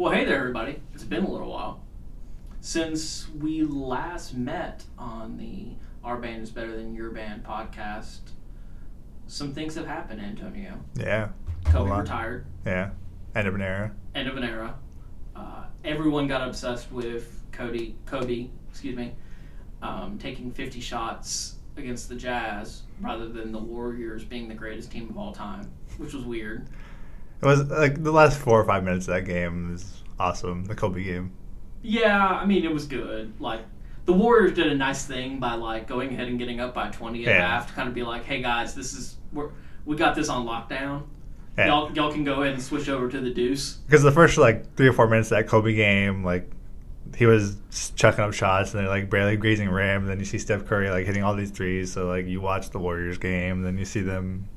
Well, hey there, everybody. It's been a little while since we last met on the Our Band is Better Than Your Band podcast. Some things have happened, Antonio. Yeah. Kobe retired, Yeah. End of an era. end of an era. Uh, everyone got obsessed with Cody, Kobe, excuse me, um, taking 50 shots against the Jazz rather than the Warriors being the greatest team of all time, which was weird. It was like the last four or five minutes of that game was awesome. The Kobe game. Yeah, I mean it was good. Like the Warriors did a nice thing by like going ahead and getting up by twenty at Yeah. half to kind of be like, hey guys, this is we're, we got this on lockdown. Yeah. Y'all y'all can go ahead and switch over to the deuce. Because the first like three or four minutes of that Kobe game, like he was chucking up shots and they're like barely grazing rim. Then you see Steph Curry like hitting all these threes. So like you watch the Warriors game, then you see them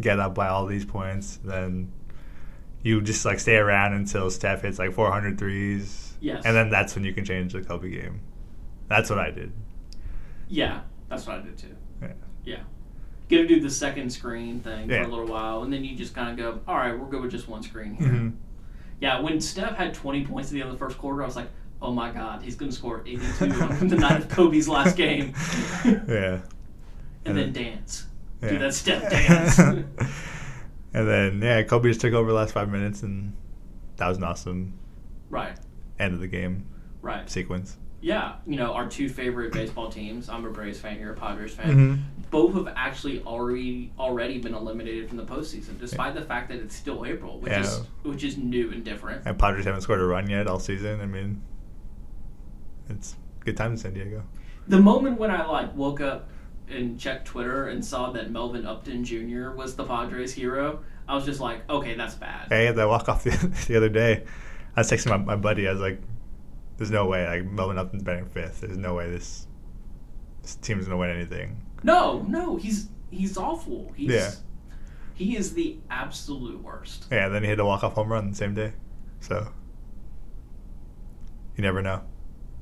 get up by all these points. Then you just like stay around until Steph hits like 400 threes. Yes. And then that's when you can change the Kobe game. That's what I did. Yeah, that's what I did too. Yeah. Yeah. Get to do the second screen thing Yeah. for a little while, and then you just kind of go, all right, we're good with just one screen here. hmm Yeah, when Steph had 20 points at the end of the first quarter, I was like, oh my god, he's going to score 82 on the night of Kobe's last game. Yeah. and then dance. Yeah. Do that step dance. and then yeah, Kobe just took over the last five minutes, and that was an awesome right, end of the game right. sequence. Yeah, you know, our two favorite baseball teams, I'm a Braves fan, you're a Padres fan, Mhm. both have actually already already been eliminated from the postseason, despite the fact that it's still April, which is which is new and different. And Padres haven't scored a run yet all season. I mean, it's good time in San Diego. The moment when I like woke up and checked Twitter and saw that Melvin Upton Jr. was the Padres hero, I was just like, okay, that's bad. I had that walk off the, the other day. I was texting my, my buddy. I was like, "There's no way. Like Melvin Upton's batting fifth. There's no way this this team's gonna win anything." No, no, he's he's awful. He's, Yeah. He is the absolute worst. Yeah. And then he had to walk off home run the same day. So you never know.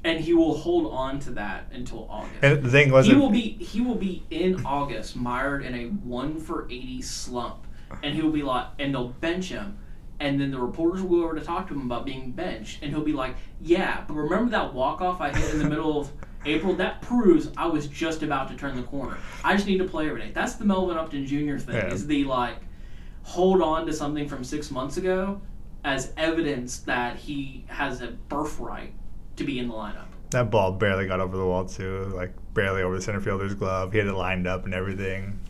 And he will hold on to that until August. And the thing was, he will be he will be in August mired in a one for eighty slump, and he'll be like, and they'll bench him, and then the reporters will go over to talk to him about being benched, and he'll be like, yeah, but remember that walk off I hit in the middle of April? That proves I was just about to turn the corner. I just need to play every day. That's the Melvin Upton Jr. thing. Yeah. Is the like hold on to something from six months ago as evidence that he has a birthright to be in the lineup. That ball barely got over the wall too, like barely over the center fielder's glove. He had it lined up and everything.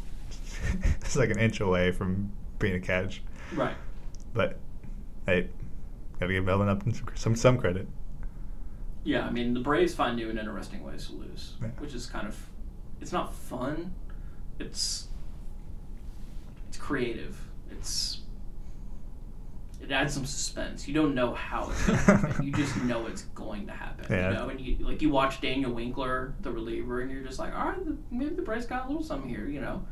it's like an inch away from being a catch. Right. But hey, gotta give Melvin Upton some some credit. Yeah, I mean the Braves find new and interesting ways to lose, Yeah. which is kind of it's not fun. It's it's creative. It's it adds some suspense. You don't know how it's going to happen. you just know it's going to happen. Yeah. You know, and you like you watch Daniel Winkler, the reliever, and you're just like, all right, maybe the Braves got a little something here. You know,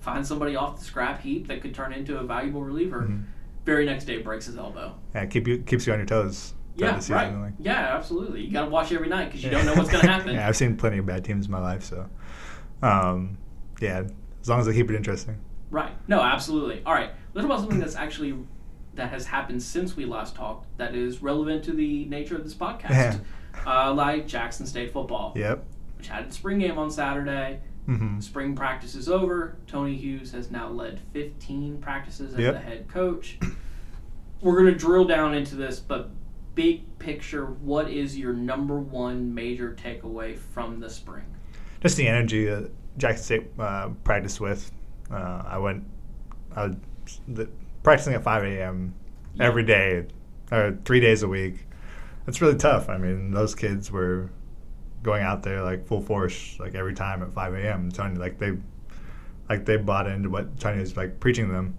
find somebody off the scrap heap that could turn into a valuable reliever. Mhm. Very next day breaks his elbow. Yeah, keep you keeps you on your toes. Yeah, the season, right. like- Yeah, absolutely. You got to watch every night because you don't know what's going to happen. yeah, I've seen plenty of bad teams in my life, so um, yeah, as long as they keep it interesting. Right. No, absolutely. All right. Let's talk about something that's actually that has happened since we last talked that is relevant to the nature of this podcast. Uh, like Jackson State football, Yep. which had its spring game on Saturday. hmm Spring practice is over. Tony Hughes has now led 15 practices as Yep. the head coach. We're going to drill down into this, but big picture, what is your number one major takeaway from the spring? Just the energy that Jackson State uh, practiced with. Uh, I went, I the, practicing at 5 a.m. Every day, or three days a week. It's really tough. I mean, those kids were going out there like full force, like every time at 5 a.m. Tony, like they, like they bought into what Tony was like preaching them,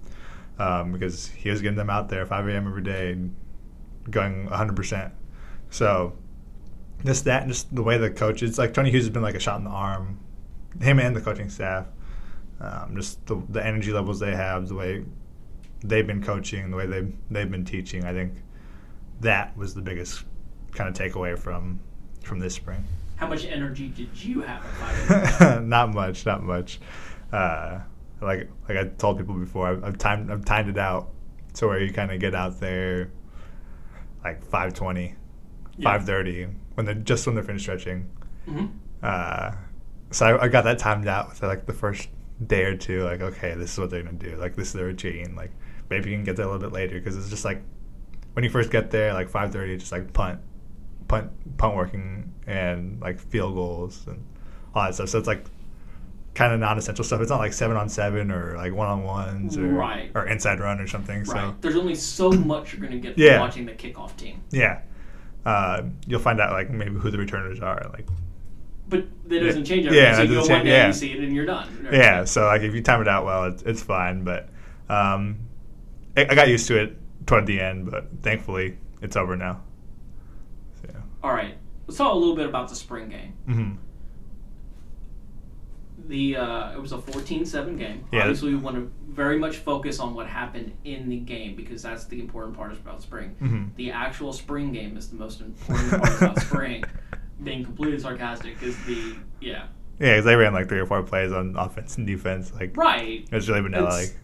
um, because he was getting them out there 5 a.m. every day, and going 100. percent So, just that, and just the way the coaches, like Tony Hughes has been like a shot in the arm, him and the coaching staff. Um, just the, the energy levels they have, the way they've been coaching, the way they they've been teaching. I think that was the biggest kind of takeaway from from this spring. How much energy did you have at 5 not much, not much. Uh, like like I told people before, I've, I've timed I've timed it out to where you kind of get out there like 520, Yeah. 530 when they're just when they're finished stretching. hmm Uh, so I, I got that timed out with like the first day or two. Like, okay, this is what they're gonna do. Like, this is their routine. Like, maybe you can get there a little bit later because it's just like when you first get there, like 5:30, just like punt, punt, punt working and like field goals and all that stuff. So it's like kind of non-essential stuff. It's not like seven on seven or like one on ones or Right. or inside run or something. Right. So There's only so much you're going to get from Yeah. watching the kickoff team. yeah, uh, you'll find out like maybe who the returners are. Like But that doesn't change Yeah, so you go one day, yeah. you see it, and you're done. Yeah, so like if you time it out well, it's, it's fine. But um, I, got used to it toward the end, but thankfully it's over now. So, All right. Let's talk a little bit about the spring game. hmm The uh, it was a 14-7 game. Yeah. Obviously, we want to very much focus on what happened in the game because that's the important part about spring. hmm The actual spring game is the most important part about spring. Being completely sarcastic is the yeah Yeah, because they ran like three or four plays on offense and defense. Like right it was really vanilla. It's- Like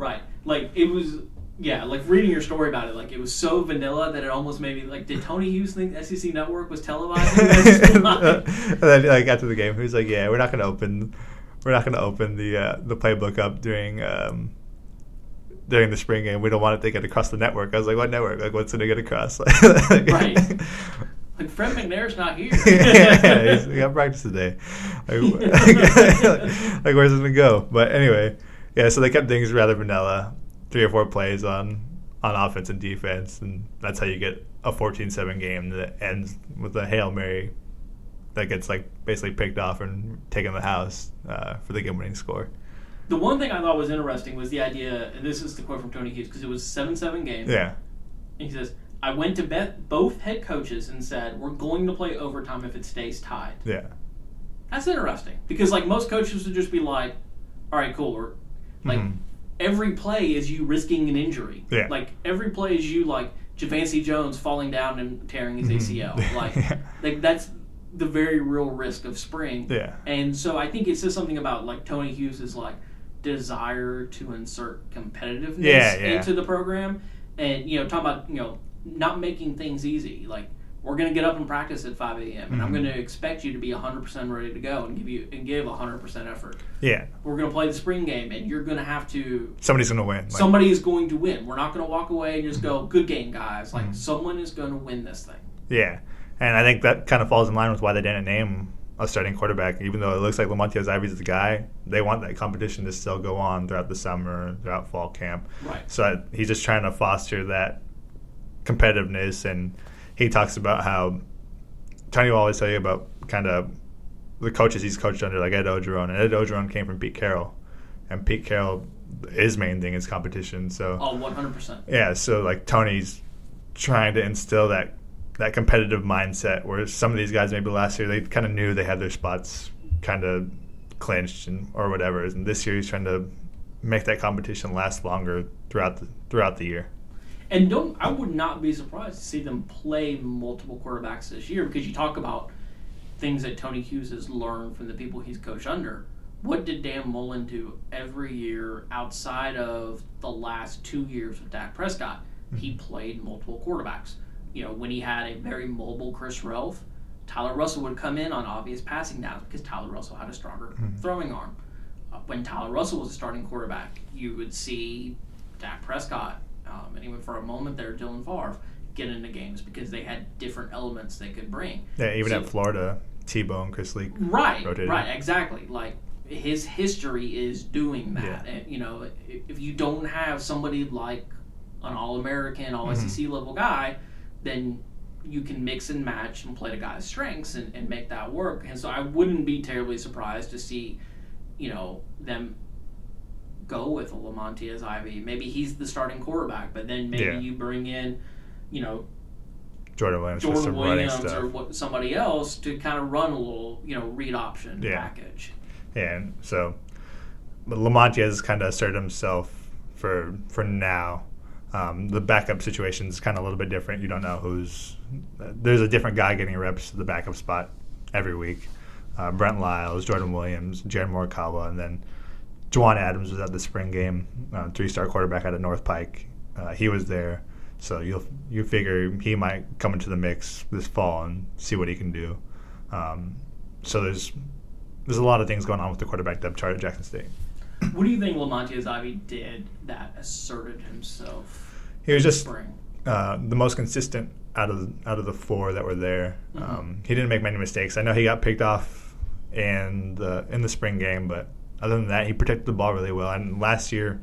right like it was yeah like reading your story about it like it was so vanilla that it almost made me like did Tony Hughes think SEC Network was televising and then like after the game, he was like, "Yeah, we're not gonna open, we're not gonna open the uh, the playbook up during." Um, during the spring game, we don't want it to get across the network. I was like, "What network? Like, what's it to get across?" Right. like Fred McNair's not here. yeah, he's, he got practice today. Like, like, where's it gonna go? But anyway, yeah. So they kept things rather vanilla. Three or four plays on on offense and defense, and that's how you get a 14-7 game that ends with a hail mary that gets like basically picked off and taken the house uh, for the game-winning score. The one thing I thought was interesting was the idea, and this is the quote from Tony Hughes because it was seven seven game. Yeah, And he says, "I went to bet both head coaches and said we're going to play overtime if it stays tied." yeah, That's interesting because like most coaches would just be like, "All right, cool." Or like Mhm. every play is you risking an injury. Yeah. Like every play is you like Javancy Jones falling down and tearing his ACL. Mhm. Like Yeah. like that's the very real risk of spring. yeah, And so I think it says something about like Tony Hughes' like desire to insert competitiveness Yeah, yeah. into the program, and you know talking about you know not making things easy. Like we're gonna get up and practice at 5 a.m. and I'm Mhm. gonna expect you to be 100 percent ready to go and give you and give 100 percent effort. yeah. We're gonna play the spring game, and you're gonna have to. Somebody's gonna win. Like, Somebody is going to win. We're not gonna walk away and just go, "Good game, guys." Like Mhm. someone is gonna win this thing. Yeah, and I think that kind of falls in line with why they didn't name a starting quarterback, even though it looks like Lamontiez Ivy's the guy. They want that competition to still go on throughout the summer, throughout fall camp. Right. So I, he's just trying to foster that competitiveness, and he talks about how Tony will always tell you about kind of the coaches he's coached under, like Ed Orgeron, and Ed Orgeron came from Pete Carroll, and Pete Carroll, his main thing is competition. So Oh, 100 percent. yeah, so like Tony's trying to instill that that competitive mindset where some of these guys maybe last year they kind of knew they had their spots kind of clinched and or whatever, and this year he's trying to make that competition last longer throughout the throughout the year. And don't I would not be surprised to see them play multiple quarterbacks this year because you talk about things that Tony Hughes has learned from the people he's coached under. What did Dan Mullen do every year outside of the last two years with Dak Prescott? He played multiple quarterbacks. You know, when he had a very mobile Chris Relf, Tyler Russell would come in on obvious passing downs because Tyler Russell had a stronger throwing arm. Uh, when Tyler Russell was a starting quarterback, you would see Dak Prescott, um, and even for a moment there, Dylan Favre get into games because they had different elements they could bring. Yeah, even So- at Florida, Tebow, Chris Leak. Right, rotated. right, exactly. Like his history is doing that. Yeah. And, you know, if- you don't have somebody like an All-American, All Mhm. SEC level guy, then you can mix and match and play the guy's strengths and, and make that work. And so I wouldn't be terribly surprised to see, you know, them go with a Lamontiez Ivy. Maybe he's the starting quarterback, but then maybe Yeah. you bring in, you know, Jordan Williams for Jordan Williams stuff. or what, somebody else to kind of run a little, you know, read option Yeah. package. And so, but Lamontiez has kind of asserted himself for for now. Um, the backup situation is kind of a little bit different. You don't know who's. There's a different guy getting reps to the backup spot every week. Uh, Brent Lyles, Jordan Williams, Jared Morikawa, and then Juwan Adams was at the spring game, uh, three-star quarterback out of North Pike. Uh, he was there. So you'll you figure he might come into the mix this fall and see what he can do. Um, so there's there's a lot of things going on with the quarterback depth chart at Jackson State. What do you think Lamontiez Ivy did that asserted himself? He was just uh, the most consistent out of out of the four that were there. Mhm. Um, he didn't make many mistakes. I know he got picked off in the in the spring game, but other than that, he protected the ball really well. And last year,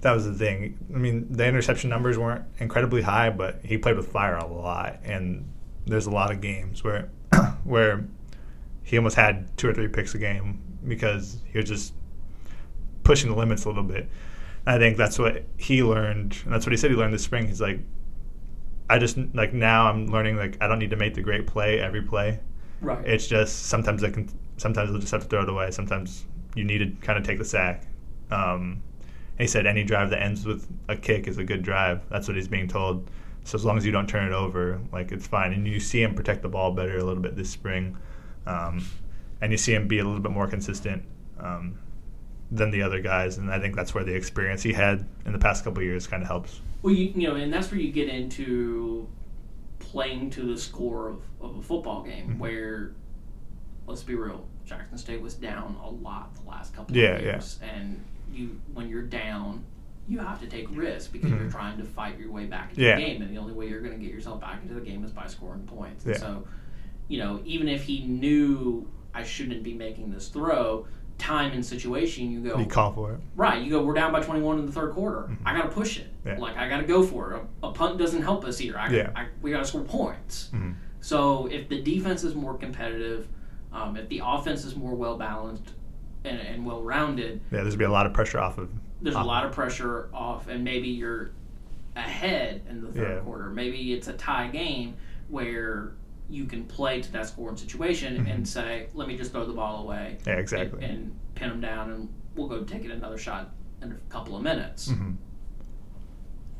that was the thing. I mean, the interception numbers weren't incredibly high, but he played with fire a lot. And there's a lot of games where where he almost had two or three picks a game because he was just pushing the limits a little bit. I think that's what he learned, and that's what he said he learned this spring. He's like, I just like now I'm learning like I don't need to make the great play every play. Right. It's just sometimes I can sometimes I'll just have to throw it away. Sometimes you need to kind of take the sack. Um, he said any drive that ends with a kick is a good drive. That's what he's being told. So as long as you don't turn it over, like it's fine. And you see him protect the ball better a little bit this spring, um, and you see him be a little bit more consistent um, than the other guys. And I think that's where the experience he had in the past couple of years kind of helps. Well, you, you know, and that's where you get into playing to the score of, of a football game Mhm. where, let's be real, Jackson State was down a lot the last couple Yeah, of years. And you, when you're down, you have to take risks because you're Mhm. trying to fight your way back into Yeah. the game. And the only way you're going to get yourself back into the game is by scoring points. Yeah. so, you know, even if he knew I shouldn't be making this throw, time and situation, you go, You call for it. Right, you go. We're down by 21 in the third quarter. Mhm. I got to push it. Yeah. Like I got to go for it. A, a punt doesn't help us here. I, Yeah. I, we got to score points. Mhm. So if the defense is more competitive, um, if the offense is more well balanced and, and well rounded, Yeah, there's be a lot of pressure off of. there's off a lot of pressure off, and maybe you're ahead in the third Yeah. quarter. Maybe it's a tie game where you can play to that scoring situation Mhm. and say, "Let me just throw the ball away." Yeah, exactly. And, and pin them down, and we'll go take it another shot in a couple of minutes. hmm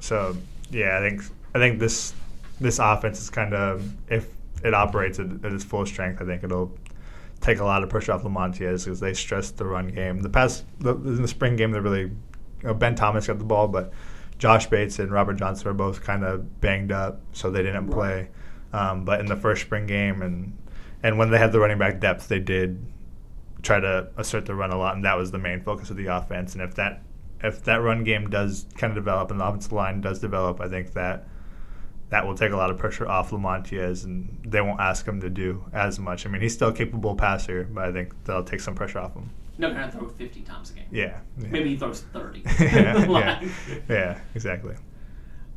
So yeah, I think I think this this offense is kind of if it operates at, at its full strength, I think it'll take a lot of pressure off Lamontiez because they stressed the run game. The past the, in the spring game, they really you know, Ben Thomas got the ball, but Josh Bates and Robert Johnson were both kind of banged up, so they didn't play. Um, but in the first spring game and and when they had the running back depth, they did try to assert the run a lot, and that was the main focus of the offense. And if that if that run game does kind of develop and the offensive line does develop, I think that that will take a lot of pressure off Lamontiez, and they won't ask him to do as much. I mean, he's still a capable passer, but I think that'll take some pressure off him. Not gonna throw 50 times a game. Yeah. yeah. Maybe he throws 30. yeah, yeah, yeah, exactly.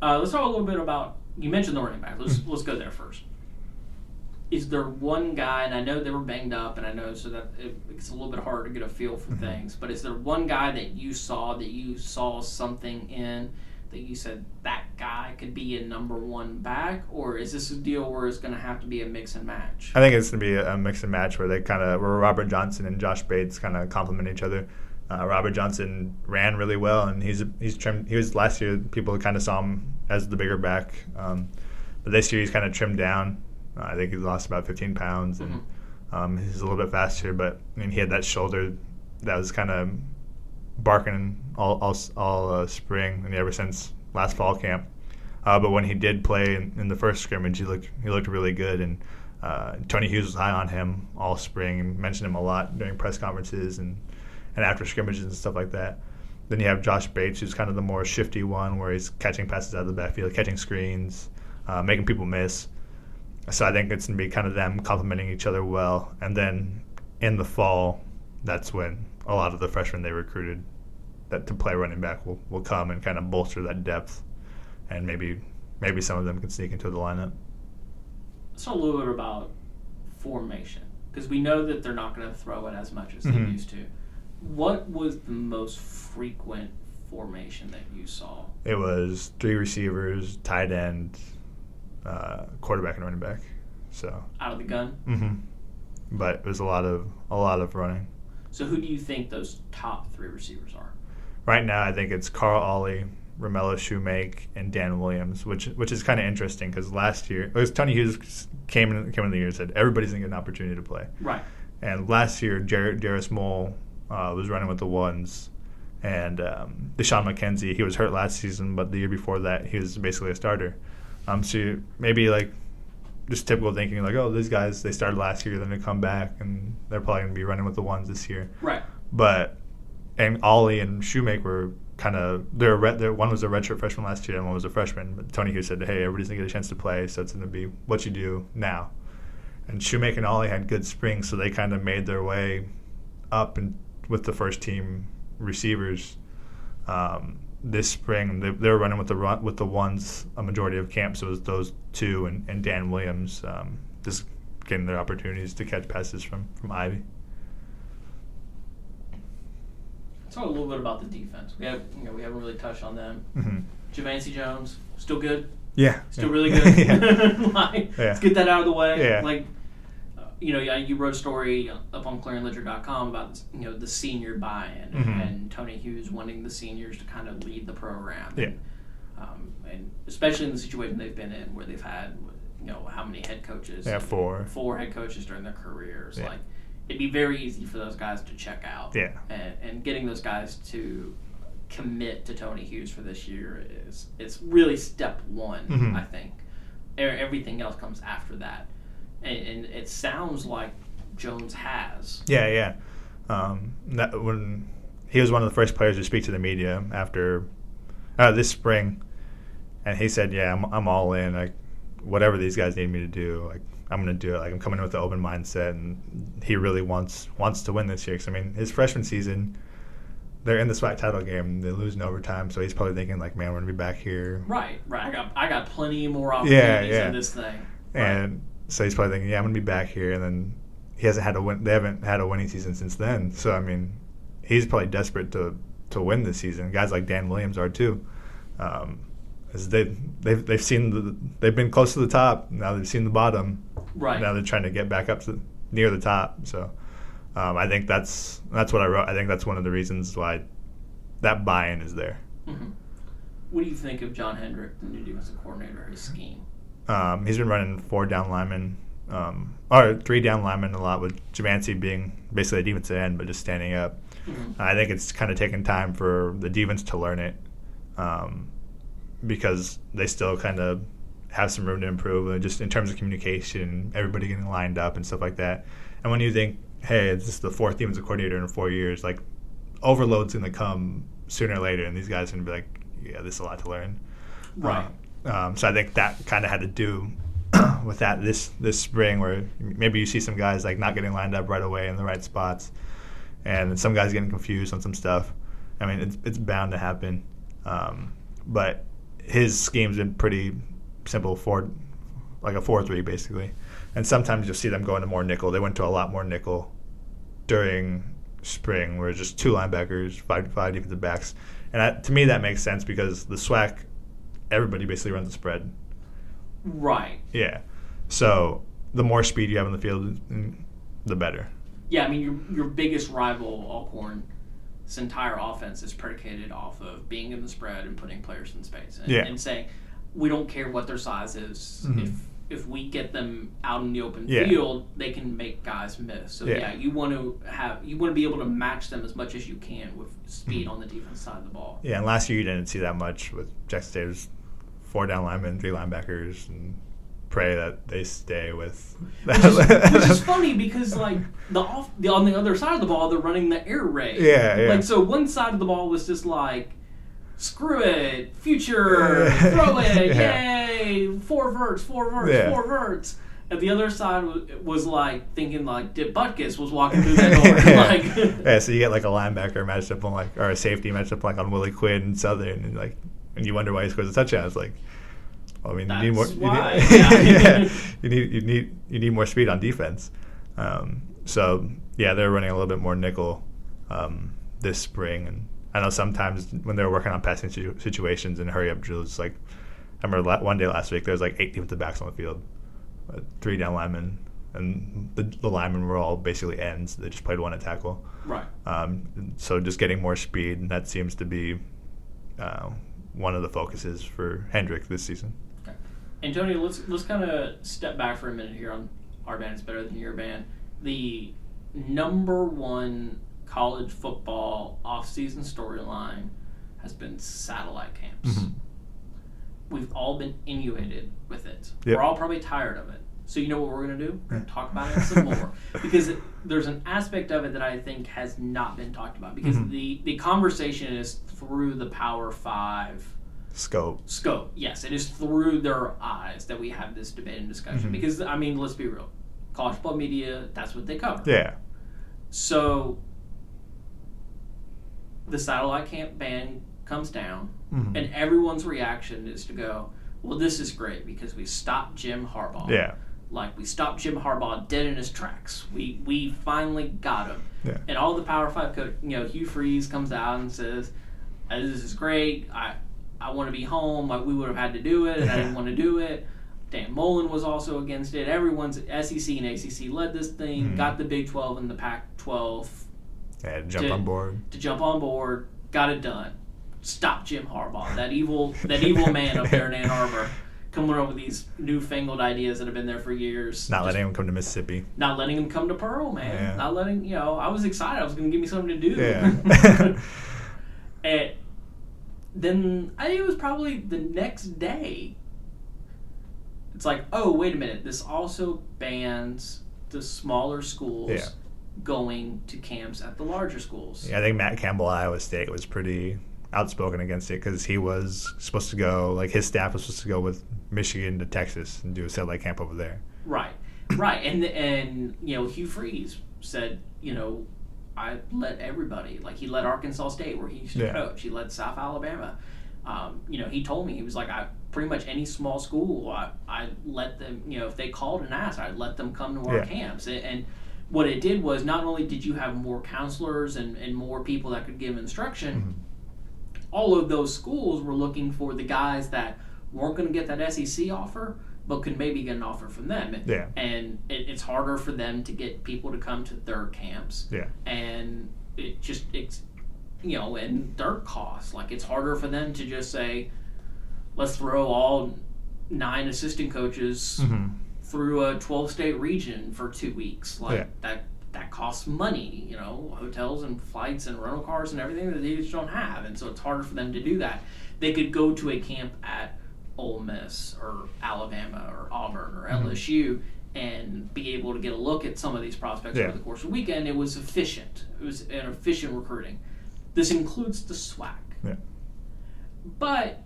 Uh, let's talk a little bit about. You mentioned the running back. Let's Mm-hmm. let's go there first. Is there one guy, and I know they were banged up, and I know so that it, it's a little bit hard to get a feel for Mm-hmm. things. But is there one guy that you saw that you saw something in that you said that guy could be a number one back, or is this a deal where it's going to have to be a mix and match? I think it's going to be a, mix and match where they kind of where Robert Johnson and Josh Bates kind of complement each other. Uh, Robert Johnson ran really well, and he's he's trimmed. He was last year. People kind of saw him as the bigger back, um, but this year he's kind of trimmed down. Uh, I think he lost about 15 pounds, and um, he's a little bit faster. But I mean, he had that shoulder that was kind of barking all all, all uh, spring and ever since last fall camp. Uh, but when he did play in, in the first scrimmage, he looked he looked really good, and uh, Tony Hughes was high on him all spring and mentioned him a lot during press conferences and and after scrimmages and stuff like that. Then you have Josh Bates, who's kind of the more shifty one, where he's catching passes out of the backfield, catching screens, uh, making people miss. So I think it's going to be kind of them complementing each other well. And then in the fall, that's when a lot of the freshmen they recruited that to play running back will, will come and kind of bolster that depth. And maybe maybe some of them can sneak into the lineup. Let's talk a little bit about formation because we know that they're not going to throw it as much as they Mhm. used to. What was the most frequent formation that you saw? It was three receivers, tight end, uh, quarterback, and running back. So, Out of the gun. hmm but it was a lot of a lot of running. So who do you think those top three receivers are? Right now, I think it's Carl Ollie, Romello Shoemake, and Dan Williams, which which is kind of interesting because last year it was Tony Hughes came in came in the year and said everybody's gonna get an opportunity to play. Right. And last year, Jared Jarris Mole uh, was running with the ones, and um, Deshaun McKenzie. He was hurt last season, but the year before that, he was basically a starter. Um, so maybe like just typical thinking, like, oh, these guys they started last year, then they come back, and they're probably going to be running with the ones this year. Right. But and Ollie and Shoemaker were kind of they're, red, they're one was a redshirt freshman last year and one was a freshman. But Tony Hughes said, "Hey, everybody's gonna get a chance to play, so it's gonna be what you do now." And Shoemaker and Ollie had good springs, so they kind of made their way up and with the first team receivers um, this spring. They, they were running with the run, with the ones a majority of camps. It was those two and, and Dan Williams um, just getting their opportunities to catch passes from from Ivy. Let's talk a little bit about the defense. We have, you know, we haven't really touched on them. hmm Javancy Jones, still good. Yeah, Still yeah. really good. yeah. like, Yeah. Let's get that out of the way. Yeah. Like, you know, yeah, you wrote a story up on ClarionLedger.com about you know the senior buy-in Mhm. and Tony Hughes wanting the seniors to kind of lead the program. Yeah. Um, and especially in the situation they've been in, where they've had you know how many head coaches? Yeah, four. Four head coaches during their careers. Yeah. Like, it'd be very easy for those guys to check out. Yeah. And, and getting those guys to commit to Tony Hughes for this year is it's really step one, Mhm. I think. Everything else comes after that, and, and it sounds like Jones has. Yeah, yeah. Um, that, when he was one of the first players to speak to the media after uh, this spring, and he said, "Yeah, I'm, I'm all in. Like, whatever these guys need me to do, like, I'm going to do it. Like, I'm coming in with an open mindset." And he really wants wants to win this year. Because I mean, his freshman season, they're in the SWAC title game. They lose in overtime, so he's probably thinking, like, "Man, we're going to be back here." Right, right. I got I got plenty more opportunities yeah. in this thing. And so he's probably thinking, yeah, I'm gonna be back here, and then he hasn't had a win. They haven't had a winning season since then. So I mean, he's probably desperate to to win this season. Guys like Dan Williams are too. Um, as they they've they've seen the they've been close to the top. Now they've seen the bottom. Right. Now they're trying to get back up to near the top. So um, I think that's that's what I wrote. I think that's one of the reasons why that buy-in is there. hmm What do you think of John Hendrick, the new defensive coordinator, his scheme? Um, he's been running four down linemen, um, or three down linemen a lot, with Javancy being basically a defensive end, but just standing up. Mhm. I think it's kind of taken time for the defense to learn it um, because they still kind of have some room to improve, uh, just in terms of communication, everybody getting lined up and stuff like that. And when you think, hey, this is the fourth defensive coordinator in four years, like overload's going to come sooner or later, and these guys are going to be like, yeah, this is a lot to learn. Right. Uh, um, so I think that kind of had to do with that this this spring, where maybe you see some guys like not getting lined up right away in the right spots, and some guys getting confused on some stuff. I mean, it's it's bound to happen. Um, but his scheme's been pretty simple four, like a four three basically, and sometimes you'll see them go into more nickel. They went to a lot more nickel during spring, where it's just two linebackers, five five defensive backs, and that, to me that makes sense because the SWAC, everybody basically runs the spread. Right. Yeah, so the more speed you have in the field, mm, the better. Yeah, I mean your your biggest rival, Alcorn's entire offense is predicated off of being in the spread and putting players in space and, Yeah. and saying we don't care what their size is. Mhm. If if we get them out in the open Yeah. field, they can make guys miss. So Yeah. yeah. you want to have you want to be able to match them as much as you can with speed Mhm. on the defense side of the ball. Yeah, and last year you didn't see that much with Jackson State. Four down linemen, three linebackers, and pray that they stay with. Which is, which is funny because like the off the on the other side of the ball they're running the air raid. Yeah, yeah. Like so one side of the ball was just like screw it, future, throw it, Yeah. yay, four verts, four verts, Yeah. four verts. And the other side was, was like thinking like Dick Butkus was walking through that door. yeah. like yeah, so you get like a linebacker matchup on like or a safety matchup like on Willie Quinn and Southern, and like and you wonder why he scores a touchdown. It's like, well, I mean, you need more. That's you need, yeah. yeah, you need you need you need more speed on defense. Um, so yeah, they're running a little bit more nickel um, this spring, and I know sometimes when they're working on passing situ- situations and hurry up drills, like I remember la- one day last week there was like eight defensive backs on the field, uh, three down linemen, and the, the linemen were all basically ends. They just played one at tackle. right. Um, so just getting more speed, and that seems to be uh, one of the focuses for Hendrick this season. Antonio, let's let's kind of step back for a minute here on our band is better than your band. The number one college football off-season storyline has been satellite camps. Mhm. We've all been inundated with it. Yep. We're all probably tired of it. So you know what we're gonna do? We're gonna talk about it some more because it, there's an aspect of it that I think has not been talked about because Mhm. the the conversation is through the Power Five Scope. scope. Yes, it is through their eyes that we have this debate and discussion. Mhm. Because I mean, let's be real, college football media that's what they cover. Yeah. So the satellite camp ban comes down, Mhm. and everyone's reaction is to go, "Well, this is great because we stopped Jim Harbaugh. Yeah. Like we stopped Jim Harbaugh dead in his tracks. We we finally got him." Yeah. And all the Power Five coach, you know, Hugh Freeze comes out and says, "Uh, "This is great. I I want to be home. Like we would have had to do it, and I didn't want to do it." Dan Mullen was also against it. Everyone's SEC and ACC led this thing, Mhm. got the Big Twelve and the Pac twelve Yeah. Jump To- on board. to jump on board, got it done. Stop Jim Harbaugh, that evil that evil man up there in Ann Arbor, coming up with these newfangled ideas that have been there for years. Not letting him come to Mississippi. not letting them come to Pearl, man. Yeah. Not letting you know. I was excited. I was going to give me something to do. Yeah. and then I think it was probably the next day. It's like, oh wait a minute. This also bans the smaller schools Yeah. going to camps at the larger schools. Yeah, I think Matt Campbell, Iowa State, was pretty outspoken against it because he was supposed to go, like his staff was supposed to go with Michigan to Texas and do a satellite camp over there. Right, right, and and you know Hugh Freeze said, you know, I let everybody like he let Arkansas State where he used to Yeah. coach. He let South Alabama. Um, you know, he told me he was like, I pretty much any small school, I, I let them. You know, if they called and asked, I'd let them come to our Yeah. camps. And, and what it did was not only did you have more counselors and, and more people that could give instruction, Mm-hmm. All of those schools were looking for the guys that weren't going to get that SEC offer, but could maybe get an offer from them. Yeah. And it, it's harder for them to get people to come to their camps. Yeah. And it just, it's, you know, and their costs. Like, it's harder for them to just say, let's throw all nine assistant coaches hmm through a 12 state region for two weeks. Like, Yeah. that. Costs money, you know, hotels and flights and rental cars and everything that they just don't have, and so it's harder for them to do that. They could go to a camp at Ole Miss or Alabama or Auburn or. LSU and be able to get a look at some of these prospects Yeah. over the course of the weekend. It was efficient. It was an efficient recruiting. This includes the SWAC. Yeah. But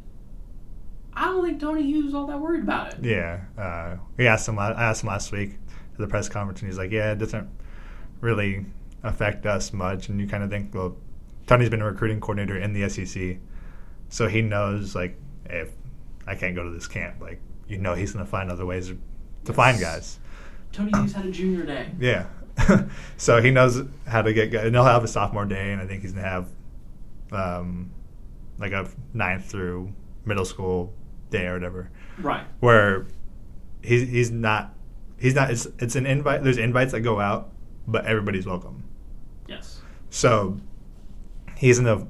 I don't think Tony Hughes was all that worried about it. Yeah. Uh, we asked him. I asked him last week at the press conference, and he's like, "Yeah, it doesn't really affect us much." And you kind of think, well, Tony's been a recruiting coordinator in the SEC, so he knows like if I can't go to this camp, like you know he's going to find other ways to find guys. Tony Hughes had a junior day. Yeah. so he knows how to get guys. And he'll have a sophomore day, and I think he's going to have um, like a ninth through middle school day or whatever Right. where he's he's not he's not it's it's an invite there's invites that go out but everybody's welcome Yes. so he's gonna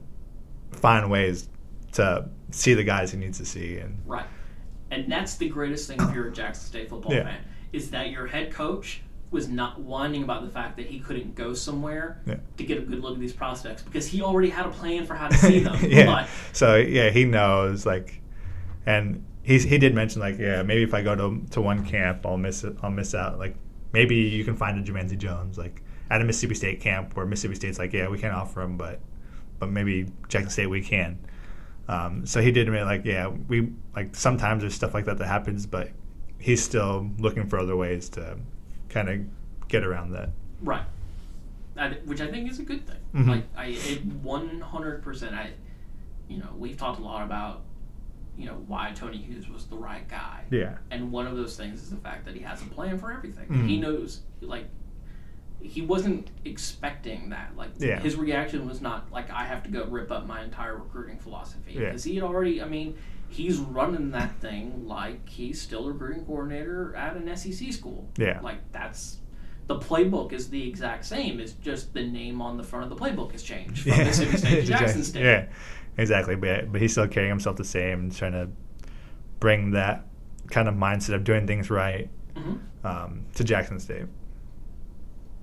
find ways to see the guys he needs to see and Right. And that's the greatest thing if you're a Jackson State football Yeah. fan is that your head coach was not whining about the fact that he couldn't go somewhere Yeah. to get a good look at these prospects because he already had a plan for how to see them. yeah But, so yeah he knows like and he's he did mention like yeah maybe if I go to to one camp I'll miss it I'll miss out like maybe you can find a Javancy Jones like at a Mississippi State camp where Mississippi State's like yeah we can't offer him but but maybe Jackson State we can um, so he did admit like yeah we like sometimes there's stuff like that that happens but he's still looking for other ways to kind of get around that right. I, which I think is a good thing. Mhm. Like I, it one hundred percent. I, you know, we've talked a lot about, you know, why Tony Hughes was the right guy. yeah And one of those things is the fact that he has a plan for everything. Mhm. He knows, like, he wasn't expecting that. Like, Yeah. his reaction was not like, I have to go rip up my entire recruiting philosophy. Yeah. Because he had already, I mean, he's running that thing like he's still a recruiting coordinator at an SEC school. Yeah. Like, that's. The playbook is the exact same. It's just the name on the front of the playbook has changed from Mississippi State to Jackson State. Yeah, exactly. But but he's still carrying himself the same trying to bring that kind of mindset of doing things right hmm um, to Jackson State.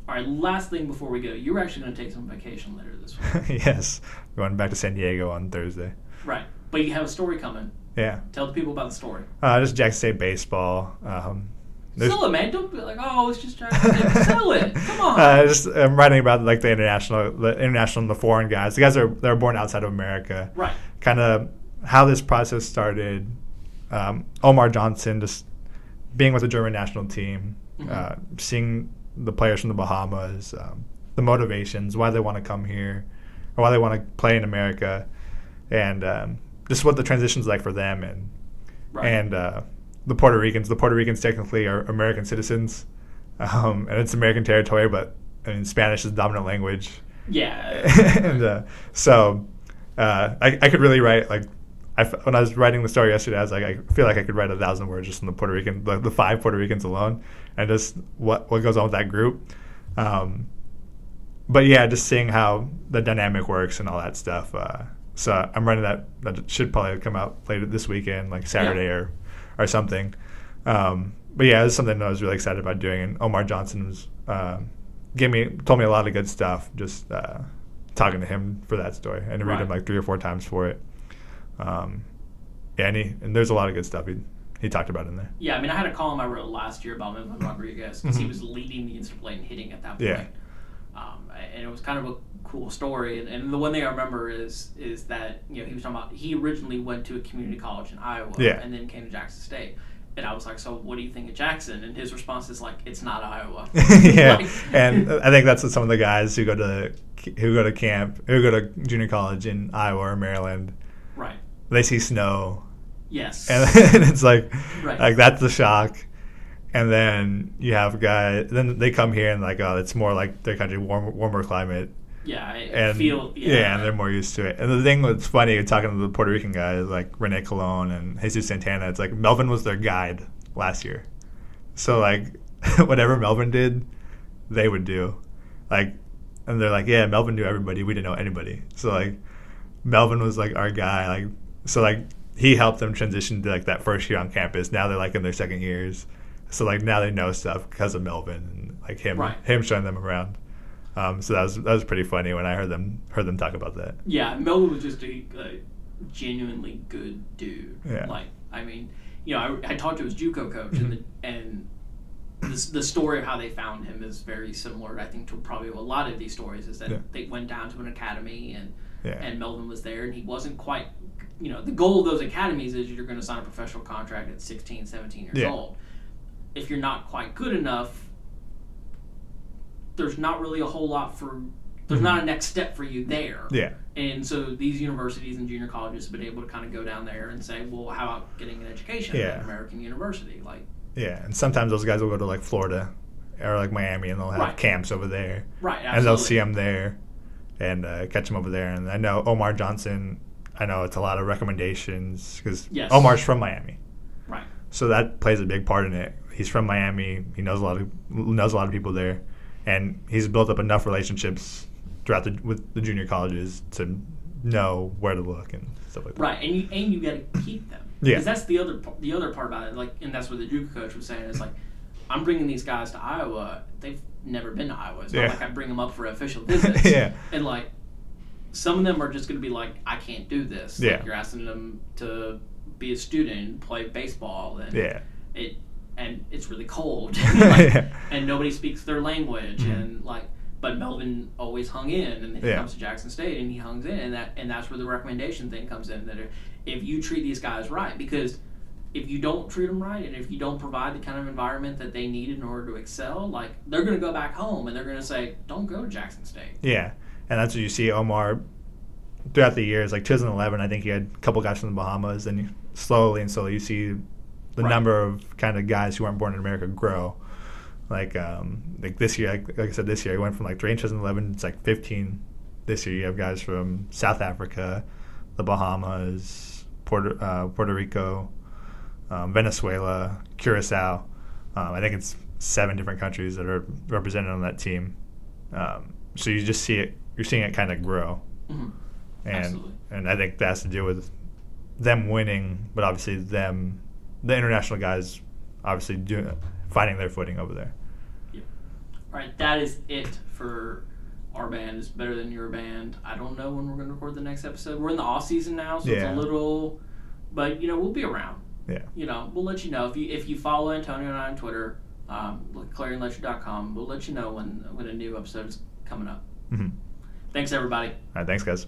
All right, last thing before we go, you're actually going to take some vacation later this week, yes, going back to San Diego on Thursday. right? But you have a story coming. Yeah, Tell the people about the story. uh, just Jackson State baseball. Um, there's- Sell it, man. Don't be like, oh, it's just trying to sell it. Come on. Uh, just I'm writing about like the international, the international and the foreign guys. The guys that are that are born outside of America. right. Kind of how this process started. Um, Omar Johnson just being with the German national team, Mhm. uh, seeing the players from the Bahamas, um, the motivations, why they want to come here, or why they want to play in America, and um, just what the transition's like for them, and Right. and uh, the Puerto Ricans. The Puerto Ricans technically are American citizens, um, and it's American territory, but I mean Spanish is the dominant language, yeah. and uh, so uh, I, I could really write like. I when I was writing the story yesterday, I was like, I feel like I could write a thousand words just on the Puerto Rican, the, the five Puerto Ricans alone, and just what what goes on with that group. Um, but yeah, just seeing how the dynamic works and all that stuff. Uh, so I'm running that. That should probably come out later this weekend, like Saturday or or something. Um, but yeah, it was something that I was really excited about doing. And Omar Johnson was uh, gave me told me a lot of good stuff. Just uh, talking to him for that story, and to read him like three or four times for it. Um, yeah, and, he, and there's a lot of good stuff he he talked about in there. Yeah, I mean, I had a column I wrote last year about Rodriguez because he Mhm. was leading the interplay and hitting at that point. Yeah. Um, and it was kind of a cool story. And, and the one thing I remember is is that you know he was talking about he originally went to a community college in Iowa Yeah. and then came to Jackson State. And I was like, so what do you think of Jackson? And his response is like, it's not Iowa. yeah, Like- and I think that's what some of the guys who go to who go to camp, who go to junior college in Iowa or Maryland, right. they see snow, Yes. and, and it's like, Right. like that's the shock. And then you have guys. Then they come here and like, oh, it's more like their country, warm, warmer climate, yeah, I and feel yeah. and they're more used to it. And the thing that's funny, talking to the Puerto Rican guys like Rene Colon and Jesus Santana, it's like Melvin was their guide last year, so like whatever Melvin did, they would do, like, and they're like, yeah, Melvin knew everybody, we didn't know anybody, so like, Melvin was like our guy, like, so like he helped them transition to like that first year on campus. Now they're like in their second years, so like now they know stuff because of Melvin and like him Right. him showing them around. Um, so that was that was pretty funny when I heard them heard them talk about that. Yeah, Melvin was just a, a genuinely good dude. Yeah. Like, I mean, you know, I, I talked to his JUCO coach, Mm-hmm. and the, and the, the story of how they found him is very similar. I think to probably a lot of these stories is that Yeah. they went down to an academy and Yeah. and Melvin was there, and he wasn't quite. You know, the goal of those academies is you're going to sign a professional contract at 16, 17 years Yeah. old. If you're not quite good enough, there's not really a whole lot for. There's Mhm. not a next step for you there. Yeah, And so these universities and junior colleges have been able to kind of go down there and say, well, how about getting an education at Yeah. an American university? Like, yeah. And sometimes those guys will go to like Florida or like Miami, and they'll have Right. camps over there, right, and they'll see them there, and uh, catch them over there. And I know Omar Johnson. I know it's a lot of recommendations because Yes. Omar's from Miami. Right. so that plays a big part in it. He's from Miami. He knows a lot of knows a lot of people there, and he's built up enough relationships throughout the with the junior colleges to know where to look and stuff like that. Right, and you and you got to keep them. Yeah. Because that's the other the other part about it. Like, and that's what the JUCO coach was saying. It's like, I'm bringing these guys to Iowa. They've never been to Iowa. It's Yeah. not like I bring them up for official visits. Yeah. And like, some of them are just going to be like, I can't do this. Yeah. Like, you're asking them to be a student, play baseball, and Yeah, it and it's really cold like, Yeah. and nobody speaks their language Mhm. and like but Melvin always hung in and he Yeah. comes to Jackson State and he hungs in and that and that's where the recommendation thing comes in that if you treat these guys right because if you don't treat them right and if you don't provide the kind of environment that they need in order to excel like they're going to go back home and they're going to say don't go to Jackson State yeah, and that's what you see Omar throughout the years. Like 2011, I think he had a couple guys from the Bahamas, and slowly and slowly you see the Right. number of kind of guys who aren't born in America grow. Like um, like this year, like, like I said, this year he went from like three in 2011. It's like 15 this year. You have guys from South Africa, the Bahamas, Puerto uh, Puerto Rico, um, Venezuela, Curacao. Um, I think it's seven different countries that are represented on that team. Um, so you just see it. You're seeing it kind of grow, Mhm. and Absolutely. and I think that has to do with them winning, but obviously them, the international guys, obviously doing finding their footing over there. All All right, that is it for our band. It's better than your band. I don't know when we're going to record the next episode. We're in the off season now, so it's a little, but you know we'll be around. Yeah. You know we'll let you know if you if you follow Antonio and I on Twitter, um, clarionledger.com. We'll let you know when when a new episode is coming up. hmm Thanks everybody. All right. Thanks, guys.